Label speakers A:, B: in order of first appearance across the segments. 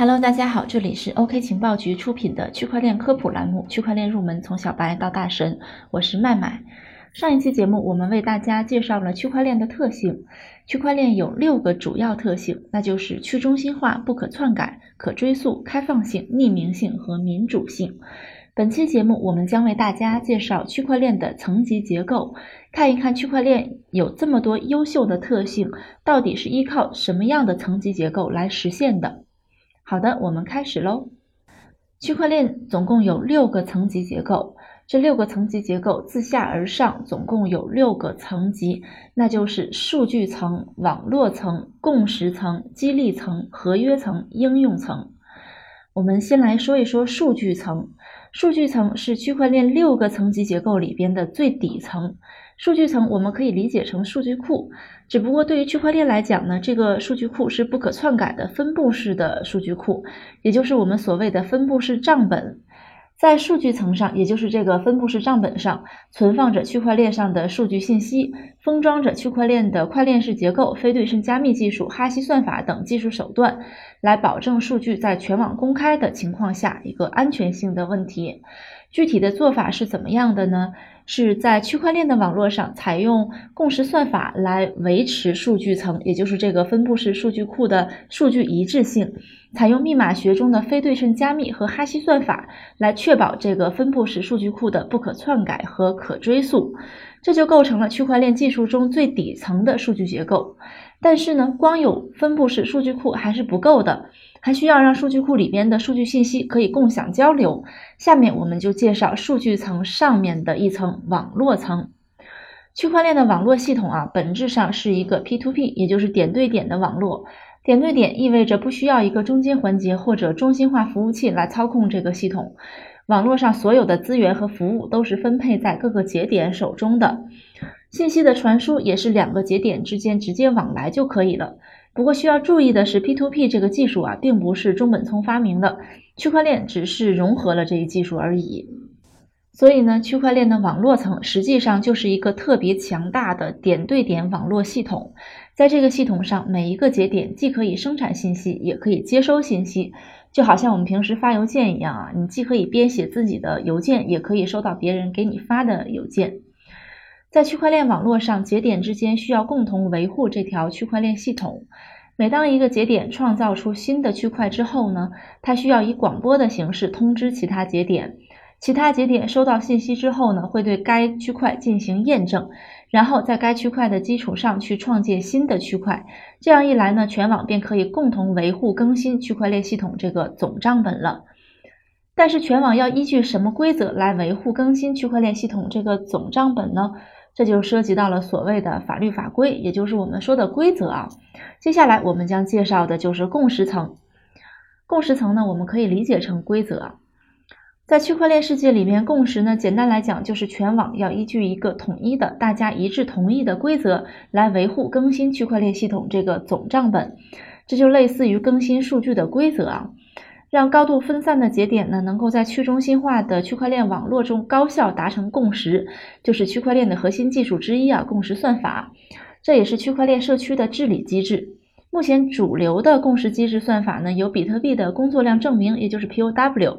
A: Hello，大家好，这里是 OK 情报局出品的区块链科普栏目《区块链入门：从小白到大神》，我是麦麦。上一期节目我们为大家介绍了区块链的特性。区块链有六个主要特性，那就是去中心化、不可篡改、可追溯、开放性、匿名性和民主性。本期节目我们将为大家介绍区块链的层级结构，看一看区块链有这么多优秀的特性，到底是依靠什么样的层级结构来实现的。好的，我们开始喽。区块链总共有六个层级结构，这六个层级结构自下而上总共有六个层级，那就是数据层、网络层、共识层、激励层、合约层、应用层。我们先来说一说数据层。数据层是区块链六个层级结构里边的最底层。数据层我们可以理解成数据库，只不过对于区块链来讲呢，这个数据库是不可篡改的分布式的数据库，也就是我们所谓的分布式账本。在数据层上，也就是这个分布式账本上，存放着区块链上的数据信息，封装着区块链的块链式结构、非对称加密技术、哈希算法等技术手段，来保证数据在全网公开的情况下一个安全性的问题。具体的做法是怎么样的呢？是在区块链的网络上采用共识算法来维持数据层，也就是这个分布式数据库的数据一致性；采用密码学中的非对称加密和哈希算法来确保这个分布式数据库的不可篡改和可追溯。这就构成了区块链技术中最底层的数据结构。但是呢，光有分布式数据库还是不够的。还需要让数据库里边的数据信息可以共享交流。下面我们就介绍数据层上面的一层网络层。区块链的网络系统啊，本质上是一个 P2P，也就是点对点的网络。点对点意味着不需要一个中间环节或者中心化服务器来操控这个系统。网络上所有的资源和服务都是分配在各个节点手中的。信息的传输也是两个节点之间直接往来就可以了。不过需要注意的是，P2P 这个技术啊，并不是中本聪发明的，区块链只是融合了这一技术而已。所以呢，区块链的网络层实际上就是一个特别强大的点对点网络系统。在这个系统上，每一个节点既可以生产信息，也可以接收信息，就好像我们平时发邮件一样啊，你既可以编写自己的邮件，也可以收到别人给你发的邮件。在区块链网络上，节点之间需要共同维护这条区块链系统。每当一个节点创造出新的区块之后呢，它需要以广播的形式通知其他节点。其他节点收到信息之后呢，会对该区块进行验证，然后在该区块的基础上去创建新的区块。这样一来呢，全网便可以共同维护更新区块链系统这个总账本了。但是，全网要依据什么规则来维护更新区块链系统这个总账本呢？这就涉及到了所谓的法律法规，也就是我们说的规则啊。接下来我们将介绍的就是共识层。共识层呢，我们可以理解成规则。在区块链世界里面，共识呢，简单来讲就是全网要依据一个统一的、大家一致同意的规则来维护更新区块链系统这个总账本。这就类似于更新数据的规则啊。让高度分散的节点呢，能够在去中心化的区块链网络中高效达成共识，就是区块链的核心技术之一啊。共识算法，这也是区块链社区的治理机制。目前主流的共识机制算法呢，有比特币的工作量证明，也就是 POW；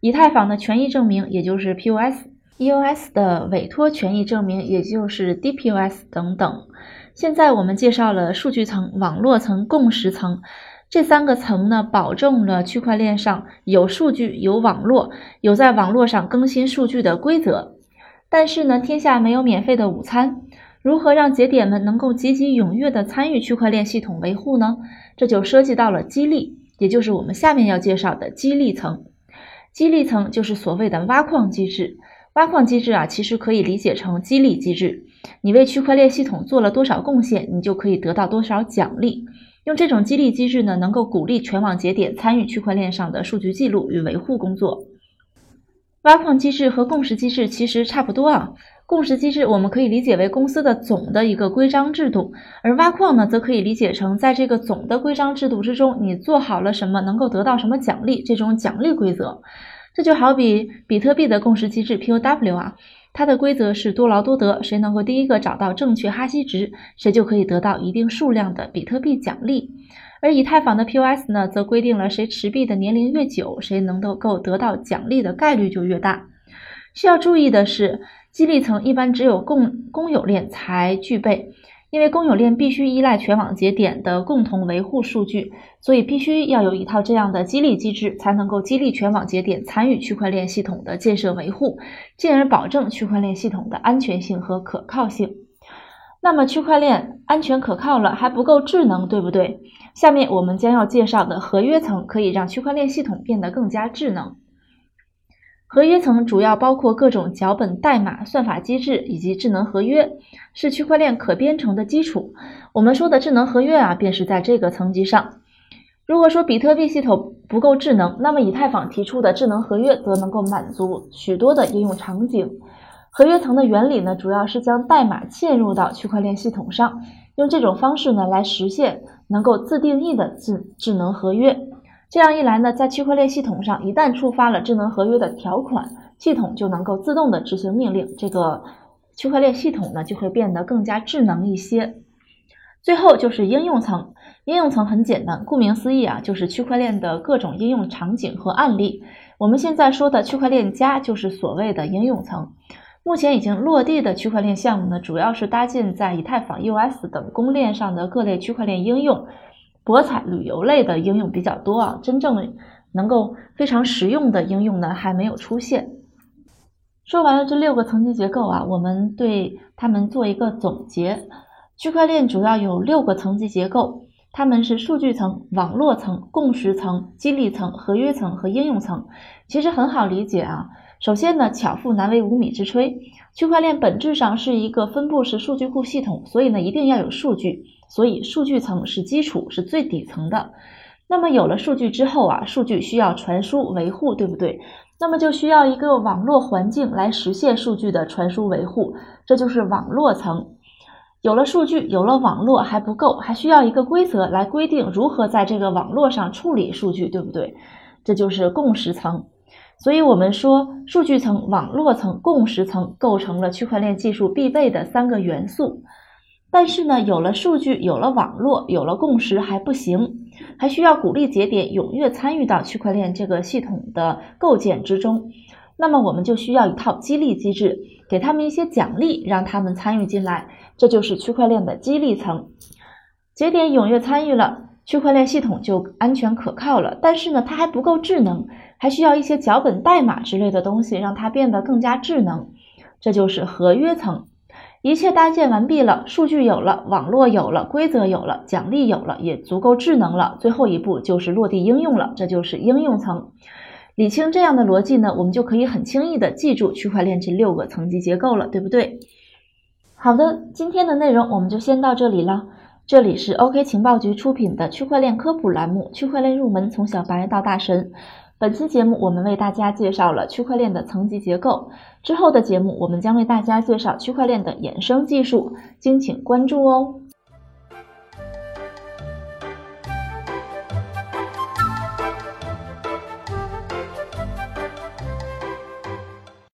A: 以太坊的权益证明，也就是 POS；EOS 的委托权益证明，也就是 DPoS 等等。现在我们介绍了数据层、网络层、共识层。这三个层呢，保证了区块链上有数据、有网络、有在网络上更新数据的规则。但是呢，天下没有免费的午餐。如何让节点们能够积极踊跃地参与区块链系统维护呢？这就涉及到了激励，也就是我们下面要介绍的激励层。激励层就是所谓的挖矿机制。挖矿机制啊，其实可以理解成激励机制。你为区块链系统做了多少贡献，你就可以得到多少奖励。用这种激励机制呢，能够鼓励全网节点参与区块链上的数据记录与维护工作。挖矿机制和共识机制其实差不多啊。共识机制我们可以理解为公司的总的一个规章制度，而挖矿呢，则可以理解成在这个总的规章制度之中，你做好了什么，能够得到什么奖励，这种奖励规则。这就好比比特币的共识机制 POW 啊。它的规则是多劳多得，谁能够第一个找到正确哈希值，谁就可以得到一定数量的比特币奖励。而以太坊的 POS 呢，则规定了谁持币的年龄越久，谁能够得到奖励的概率就越大。需要注意的是，激励层一般只有共公有链才具备。因为公有链必须依赖全网节点的共同维护数据，所以必须要有一套这样的激励机制，才能够激励全网节点参与区块链系统的建设维护，进而保证区块链系统的安全性和可靠性。那么，区块链安全可靠了还不够智能，对不对？下面我们将要介绍的合约层可以让区块链系统变得更加智能。合约层主要包括各种脚本代码、算法机制以及智能合约，是区块链可编程的基础。我们说的智能合约啊，便是在这个层级上。如果说比特币系统不够智能，那么以太坊提出的智能合约则能够满足许多的应用场景。合约层的原理呢，主要是将代码嵌入到区块链系统上，用这种方式呢来实现能够自定义的智智能合约。这样一来呢，在区块链系统上，一旦触发了智能合约的条款，系统就能够自动的执行命令，这个区块链系统呢就会变得更加智能一些。最后就是应用层，应用层很简单，顾名思义啊，就是区块链的各种应用场景和案例。我们现在说的区块链加就是所谓的应用层。目前已经落地的区块链项目呢，主要是搭建在以太坊 EOS 等公链上的各类区块链应用。博彩、旅游类的应用比较多啊，真正能够非常实用的应用呢还没有出现。说完了这六个层级结构啊，我们对它们做一个总结。区块链主要有六个层级结构，它们是数据层、网络层、共识层、激励层、合约层和应用层。其实很好理解啊。首先呢，巧妇难为无米之炊，区块链本质上是一个分布式数据库系统，所以呢一定要有数据。所以数据层是基础，是最底层的。那么有了数据之后啊，数据需要传输维护，对不对？那么就需要一个网络环境来实现数据的传输维护，这就是网络层。有了数据，有了网络还不够，还需要一个规则来规定如何在这个网络上处理数据，对不对？这就是共识层。所以我们说，数据层、网络层、共识层构成了区块链技术必备的三个元素。但是呢，有了数据，有了网络，有了共识还不行，还需要鼓励节点踊跃参与到区块链这个系统的构建之中。那么我们就需要一套激励机制，给他们一些奖励，让他们参与进来。这就是区块链的激励层。节点踊跃参与了，区块链系统就安全可靠了。但是呢，它还不够智能，还需要一些脚本代码之类的东西，让它变得更加智能。这就是合约层。一切搭建完毕了，数据有了，网络有了，规则有了，奖励有了，也足够智能了。最后一步就是落地应用了，这就是应用层。理清这样的逻辑呢，我们就可以很轻易的记住区块链这六个层级结构了，对不对？好的，今天的内容我们就先到这里了。这里是 OK 情报局出品的区块链科普栏目《区块链入门：从小白到大神》。本期节目，我们为大家介绍了区块链的层级结构。之后的节目，我们将为大家介绍区块链的衍生技术，敬请关注哦。